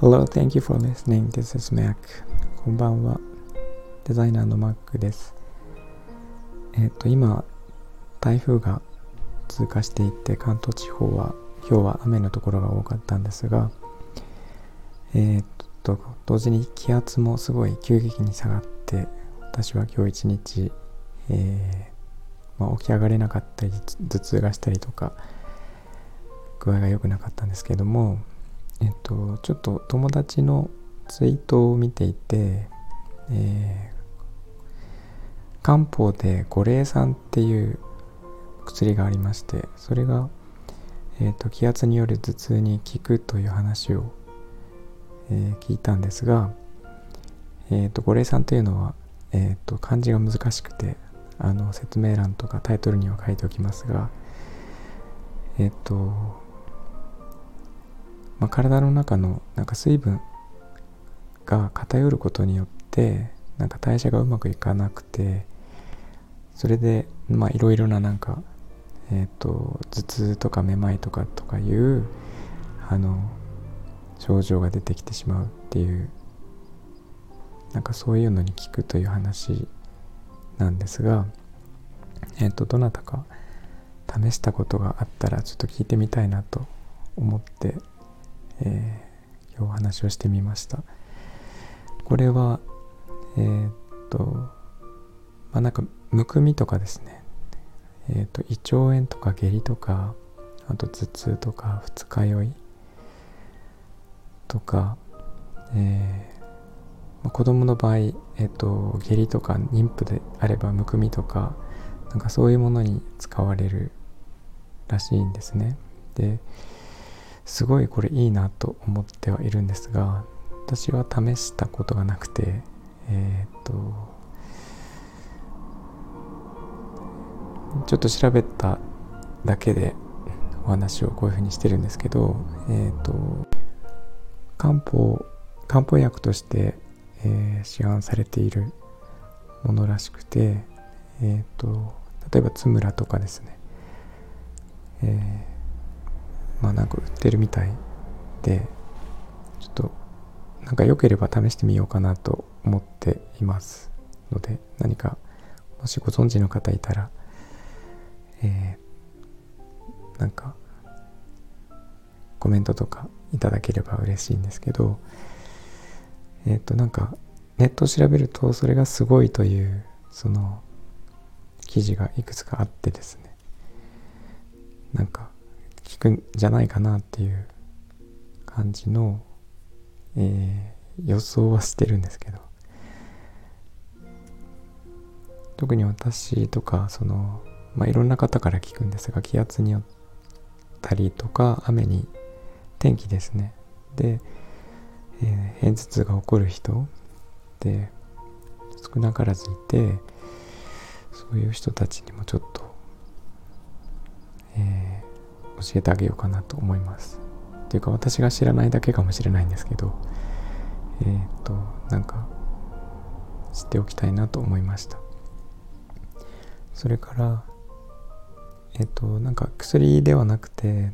Hello, thank you for listening. This is Mac. こんばんは。デザイナーの Mac です。えっ、と、今、台風が通過していって関東地方は今日は雨のところが多かったんですが、えっ、と、同時に気圧もすごい急激に下がって、私は今日一日、えー、まあ、起き上がれなかったり、頭痛がしたりとか、具合が良くなかったんですけども、えっと、ちょっと友達のツイートを見ていて、えー、漢方で五苓散っていう薬がありましてそれが、えーと、気圧による頭痛に効くという話を、えー、聞いたんですが、えーと、五苓散というのは、えーと漢字が難しくてあの説明欄とかタイトルには書いておきますがえっ、とまあ、体の中のなんか水分が偏ることによってなんか代謝がうまくいかなくてそれでまあいろいろななんかえっ、ー、と頭痛とかめまいとかとかいうあの症状が出てきてしまうっていうなんかそういうのに効くという話なんですがえっ、ー、とどなたか試したことがあったらちょっと聞いてみたいなと思ってえー、今日お話をしてみました。これはえー、っとまあなんかむくみとかですね。えー、っと胃腸炎とか下痢とかあと頭痛とか二日酔いとか、えま、子供の場合、えーと、下痢とか妊婦であればむくみとかなんかそういうものに使われるらしいんですね。ですごいこれいいなと思ってはいるんですが私は試したことがなくてえっ、とちょっと調べただけでお話をこういうふうにしてるんですけどえっ、と漢方漢方薬として、えー、市販されているものらしくてえっ、と例えば津村とかですね、えーまあなんか売ってるみたいでちょっとなんか良ければ試してみようかなと思っていますので何かもしご存知の方いたらえー、なんかコメントとかいただければ嬉しいんですけどえっ、となんかネットを調べるとそれがすごいというその記事がいくつかあってですね。なんか聞くんじゃないかなっていう感じの、えー、予想はしてるんですけど。特に私とかその、まあ、いろんな方から聞くんですが気圧によったりとか雨に天気ですね。で、えー、頭痛が起こる人で少なからずいてそういう人たちにもちょっと、えー教えてあげようかなと思います。っていうか私が知らないだけかもしれないんですけどえっ、となんか知っておきたいなと思いましたそれからえっ、となんか薬ではなくて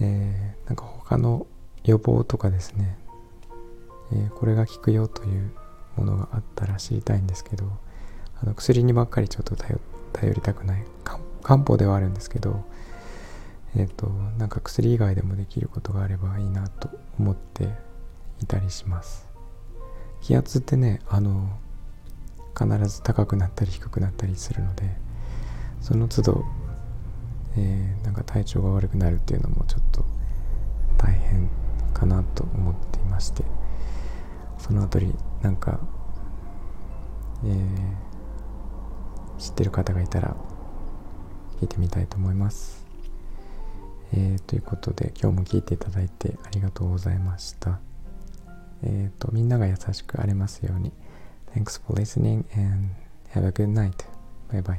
えー、なんか他の予防とかですね、えー、これが効くよというものがあったら知りたいんですけどあの薬にばっかりちょっと頼りたくない漢方ではあるんですけどえっ、ー、となんか薬以外でもできることがあればいいなと思っていたりします。気圧ってねあの必ず高くなったり低くなったりするのでその都度、えー、なんか体調が悪くなるっていうのもちょっと大変かなと思っていましてそのあたりなんか、えー、知ってる方がいたら聞いてみたいと思いますえー、ということで今日も聞いていただいてありがとうございました。えっ、ー、とみんなが優しくありますように。Thanks for listening and have a good night. Bye bye.